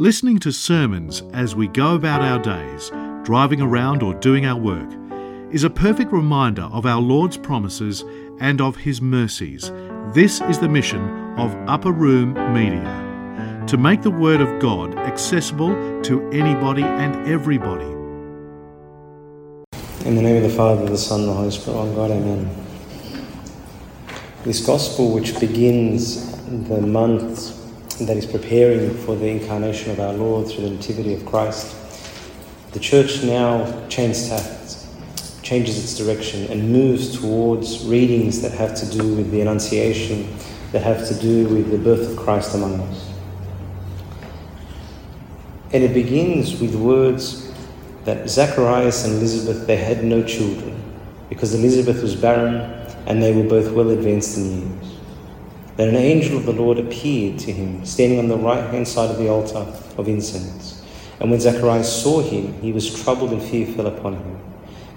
Listening to sermons as we go about our days, driving around or doing our work, is a perfect reminder of our Lord's promises and of His mercies. This is the mission of Upper Room Media to make the Word of God accessible to anybody and everybody. In the name of the Father, the Son, the Holy Spirit, one God, Amen. This Gospel, which begins the month that is preparing for the incarnation of our Lord through the Nativity of Christ, the Church now changes changes its direction, and moves towards readings that have to do with the Annunciation, that have to do with the birth of Christ among us. And it begins with words that Zacharias and Elizabeth they had no children because Elizabeth was barren and they were both well advanced in years. Then an angel of the Lord appeared to him, standing on the right hand side of the altar of incense. And when Zacharias saw him, he was troubled and fear fell upon him.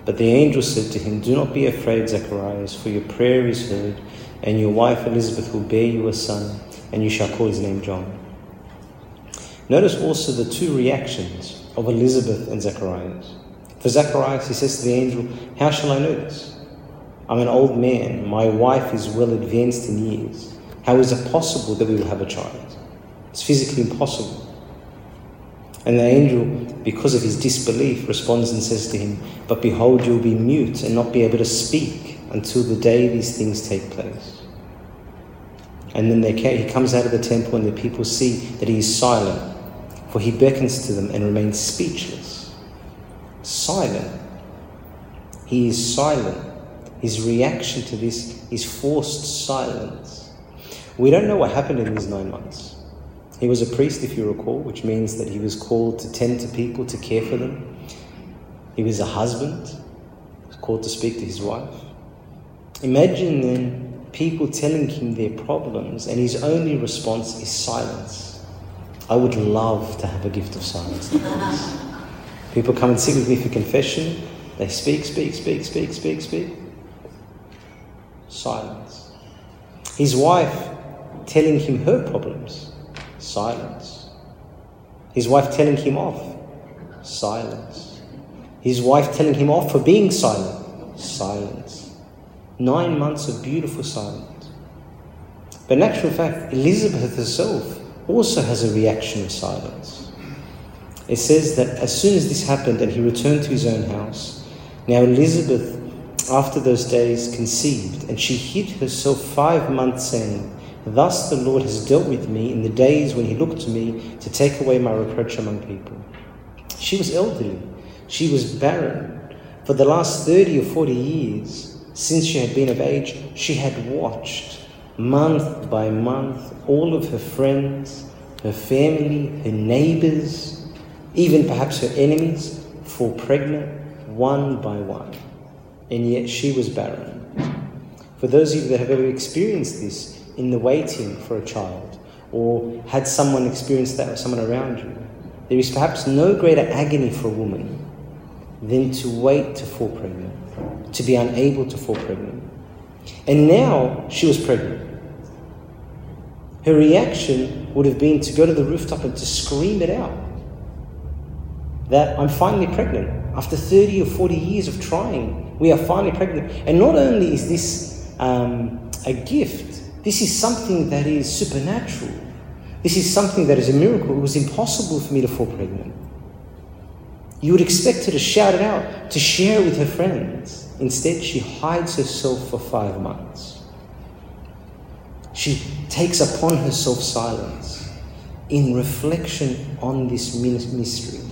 But the angel said to him, Do not be afraid, Zacharias, for your prayer is heard, and your wife Elizabeth will bear you a son, and you shall call his name John. Notice also the two reactions of Elizabeth and Zacharias. For Zacharias, he says to the angel, How shall I know this? I'm an old man, my wife is well advanced in years. How is it possible that we will have a child? It's physically impossible. And the angel, because of his disbelief, responds and says to him, But behold, you will be mute and not be able to speak until the day these things take place. And then they, he comes out of the temple, and the people see that he is silent, for he beckons to them and remains speechless. Silent. He is silent. His reaction to this is forced silence. We don't know what happened in these nine months. He was a priest, if you recall, which means that he was called to tend to people, to care for them. He was a husband, was called to speak to his wife. Imagine then people telling him their problems, and his only response is silence. I would love to have a gift of silence. People come and sit with me for confession, they speak, speak, speak, speak, speak, speak. Silence. His wife telling him her problems. Silence. His wife telling him off. Silence. His wife telling him off for being silent. Silence. Nine months of beautiful silence. But in actual fact, Elizabeth herself also has a reaction of silence. It says that as soon as this happened and he returned to his own house, now Elizabeth, after those days, conceived, and she hid herself five months, saying, Thus the Lord has dealt with me in the days when he looked to me to take away my reproach among people. She was elderly, she was barren. For the last 30 or 40 years, since she had been of age, she had watched month by month all of her friends, her family, her neighbors, even perhaps her enemies fall pregnant one by one. And yet she was barren. For those of you that have ever experienced this, in the waiting for a child, or had someone experienced that with someone around you, there is perhaps no greater agony for a woman than to wait to fall pregnant, to be unable to fall pregnant. And now she was pregnant. Her reaction would have been to go to the rooftop and to scream it out that I'm finally pregnant. After 30 or 40 years of trying, we are finally pregnant. And not only is this um, a gift, this is something that is supernatural. This is something that is a miracle. It was impossible for me to fall pregnant. You would expect her to shout it out, to share it with her friends. Instead, she hides herself for five months. She takes upon herself silence in reflection on this mystery.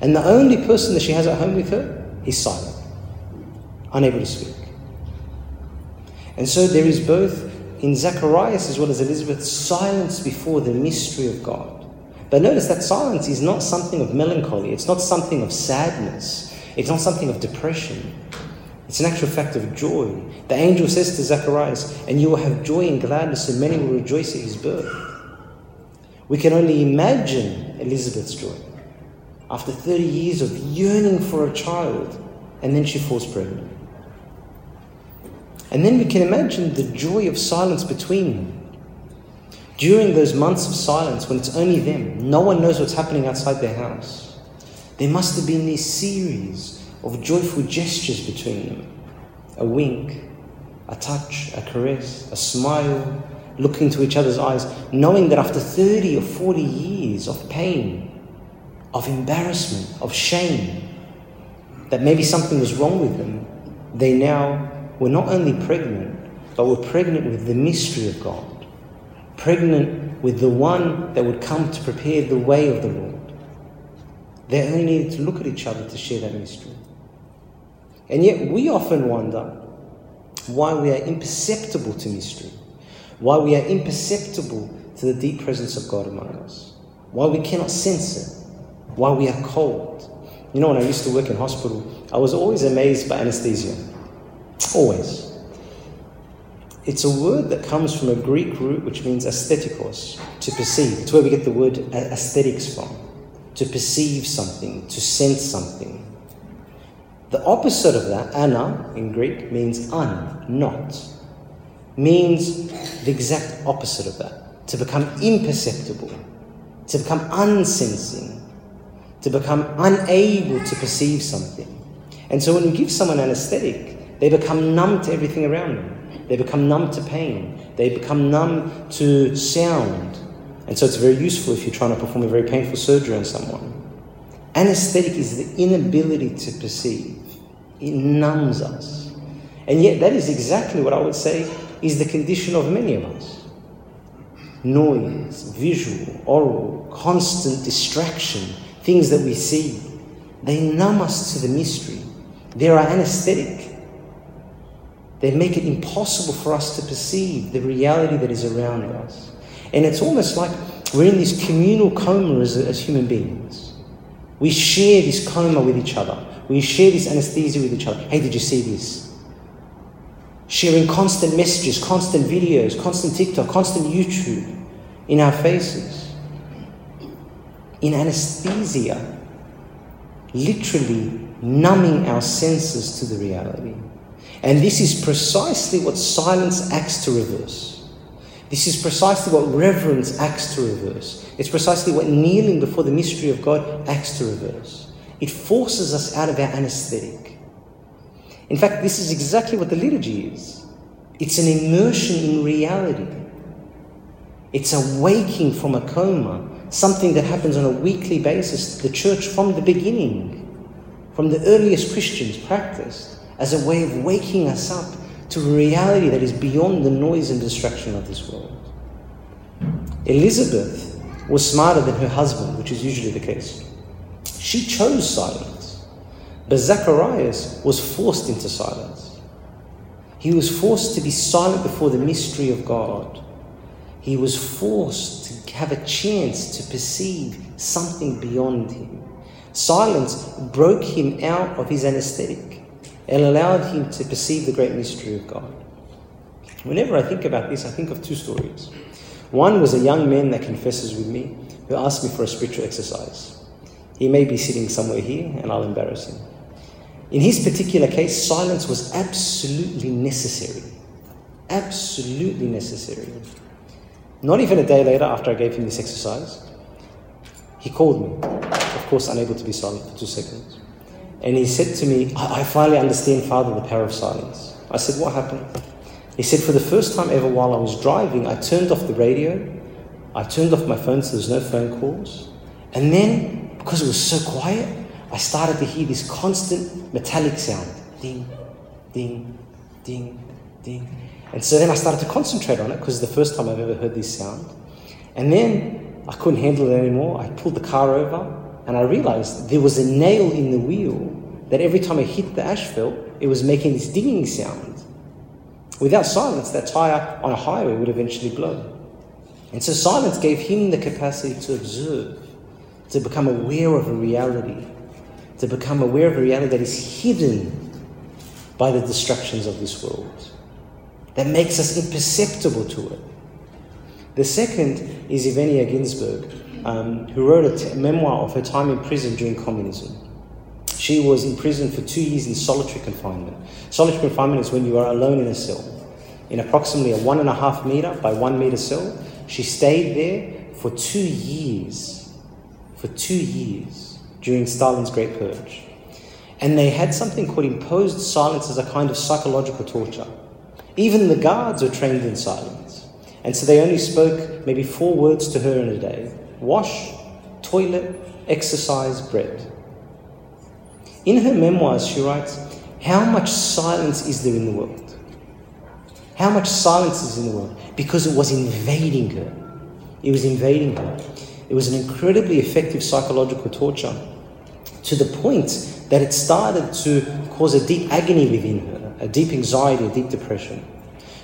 And the only person that she has at home with her is silent, unable to speak. And so there is both in Zacharias as well as Elizabeth, silence before the mystery of God. But notice that silence is not something of melancholy, it's not something of sadness, it's not something of depression. It's an actual fact of joy. The angel says to Zacharias, And you will have joy and gladness, and many will rejoice at his birth. We can only imagine Elizabeth's joy. After 30 years of yearning for a child, and then she falls pregnant. And then we can imagine the joy of silence between them. During those months of silence, when it's only them, no one knows what's happening outside their house, there must have been this series of joyful gestures between them a wink, a touch, a caress, a smile, looking to each other's eyes, knowing that after 30 or 40 years of pain, of embarrassment, of shame, that maybe something was wrong with them, they now were not only pregnant, but we were pregnant with the mystery of God, pregnant with the one that would come to prepare the way of the Lord. They only needed to look at each other to share that mystery. And yet we often wonder why we are imperceptible to mystery, why we are imperceptible to the deep presence of God among us, why we cannot sense it, why we are cold. You know, when I used to work in hospital, I was always amazed by anesthesia. Always. It's a word that comes from a Greek root which means aesthetikos, to perceive. It's where we get the word aesthetics from. To perceive something, to sense something. The opposite of that, ana, in Greek, means un, not. Means the exact opposite of that. To become imperceptible, to become unsensing, to become unable to perceive something. And so when we give someone an anesthetic, they become numb to everything around them. They become numb to pain. They become numb to sound. And so it's very useful if you're trying to perform a very painful surgery on someone. Anesthetic is the inability to perceive. It numbs us. And yet, that is exactly what I would say is the condition of many of us noise, visual, oral, constant distraction, things that we see. They numb us to the mystery. They are anesthetic. They make it impossible for us to perceive the reality that is around us. And it's almost like we're in this communal coma as, as human beings. We share this coma with each other. We share this anesthesia with each other. Hey, did you see this? Sharing constant messages, constant videos, constant TikTok, constant YouTube in our faces. In anesthesia, literally numbing our senses to the reality. And this is precisely what silence acts to reverse. This is precisely what reverence acts to reverse. It's precisely what kneeling before the mystery of God acts to reverse. It forces us out of our anesthetic. In fact, this is exactly what the liturgy is it's an immersion in reality, it's a waking from a coma, something that happens on a weekly basis. The church, from the beginning, from the earliest Christians, practiced as a way of waking us up to a reality that is beyond the noise and distraction of this world. Elizabeth was smarter than her husband, which is usually the case. She chose silence. But Zacharias was forced into silence. He was forced to be silent before the mystery of God. He was forced to have a chance to perceive something beyond him. Silence broke him out of his anesthetic and allowed him to perceive the great mystery of God. Whenever I think about this, I think of two stories. One was a young man that confesses with me who asked me for a spiritual exercise. He may be sitting somewhere here and I'll embarrass him. In his particular case, silence was absolutely necessary. Absolutely necessary. Not even a day later, after I gave him this exercise, he called me, of course, unable to be silent for two seconds. And he said to me, I, I finally understand, Father, the power of silence. I said, What happened? He said, For the first time ever while I was driving, I turned off the radio, I turned off my phone so there's no phone calls. And then because it was so quiet, I started to hear this constant metallic sound ding, ding, ding, ding. And so then I started to concentrate on it because it's the first time I've ever heard this sound. And then I couldn't handle it anymore. I pulled the car over and I realized there was a nail in the wheel that every time I hit the asphalt, it was making this dinging sound. Without silence, that tire on a highway would eventually blow. And so silence gave him the capacity to observe to become aware of a reality, to become aware of a reality that is hidden by the distractions of this world, that makes us imperceptible to it. The second is Yevgenia Ginzburg, um, who wrote a memoir of her time in prison during communism. She was in prison for two years in solitary confinement. Solitary confinement is when you are alone in a cell, in approximately a one and a half meter by one meter cell, She stayed there for two years. For two years during Stalin's Great Purge. And they had something called imposed silence as a kind of psychological torture. Even the guards were trained in silence. And so they only spoke maybe four words to her in a day wash, toilet, exercise, bread. In her memoirs, she writes, How much silence is there in the world? How much silence is in the world? Because it was invading her. It was invading her. It was an incredibly effective psychological torture to the point that it started to cause a deep agony within her, a deep anxiety, a deep depression.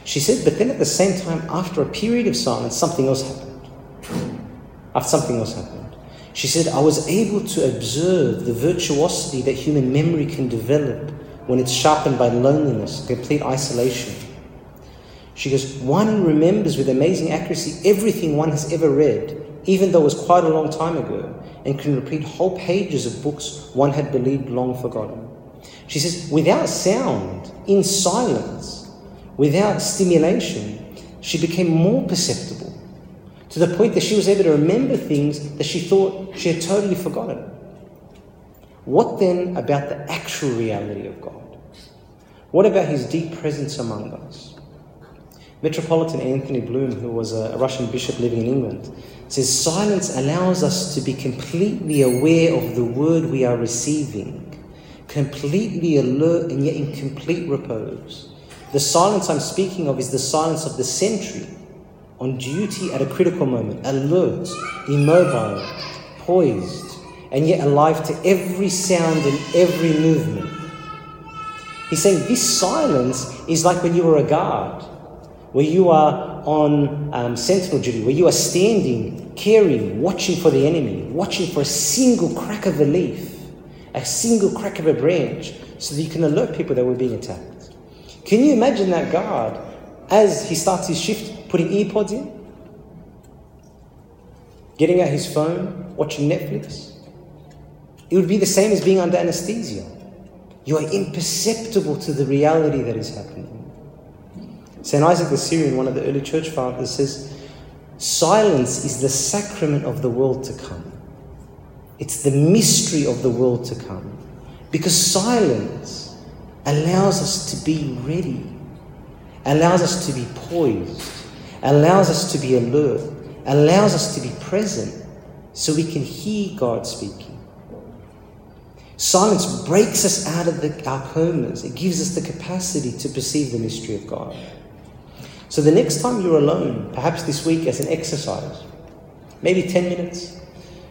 She said, but then at the same time, after a period of silence, something else happened. After something else happened. She said, I was able to observe the virtuosity that human memory can develop when it's sharpened by loneliness, complete isolation. She goes, One remembers with amazing accuracy everything one has ever read, even though it was quite a long time ago, and can repeat whole pages of books one had believed long forgotten. She says, Without sound, in silence, without stimulation, she became more perceptible to the point that she was able to remember things that she thought she had totally forgotten. What then about the actual reality of God? What about his deep presence among us? Metropolitan Anthony Bloom, who was a Russian bishop living in England, says silence allows us to be completely aware of the word we are receiving, completely alert and yet in complete repose. The silence I'm speaking of is the silence of the sentry on duty at a critical moment, alert, immobile, poised, and yet alive to every sound and every movement. He's saying this silence is like when you were a guard, where you are on um, sentinel duty, where you are standing, caring, watching for the enemy, watching for a single crack of a leaf, a single crack of a branch, so that you can alert people that we're being attacked. Can you imagine that guard as he starts his shift putting earpods in, getting out his phone, watching Netflix. It would be the same as being under anesthesia. You are imperceptible to the reality that is happening. St. Isaac the Syrian, one of the early church fathers, says, Silence is the sacrament of the world to come. It's the mystery of the world to come. Because silence allows us to be ready, allows us to be poised, allows us to be alert, allows us to be present so we can hear God speaking. Silence breaks us out of the, our comas. It gives us the capacity to perceive the mystery of God. So the next time you're alone, perhaps this week as an exercise, maybe 10 minutes,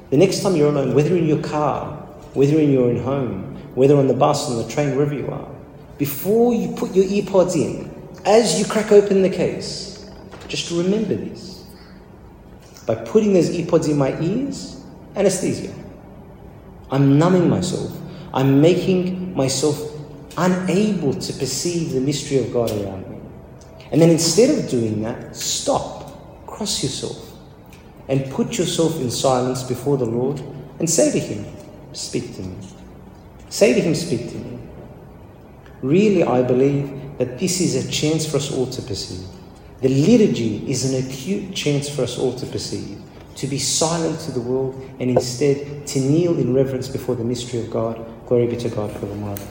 the next time you're alone, whether in your car, whether in your own home, whether on the bus, on the train, wherever you are, before you put your earpods in, as you crack open the case, just remember this. By putting those earpods in my ears, anesthesia. I'm numbing myself. I'm making myself unable to perceive the mystery of God around me. And then instead of doing that, stop, cross yourself, and put yourself in silence before the Lord and say to Him, Speak to me. Say to Him, Speak to me. Really, I believe that this is a chance for us all to perceive. The liturgy is an acute chance for us all to perceive, to be silent to the world, and instead to kneel in reverence before the mystery of God. Glory be to God for the Mother.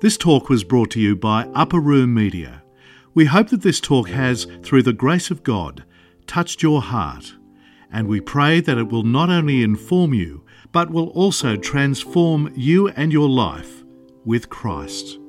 This talk was brought to you by Upper Room Media. We hope that this talk has, through the grace of God, touched your heart, and we pray that it will not only inform you, but will also transform you and your life with Christ.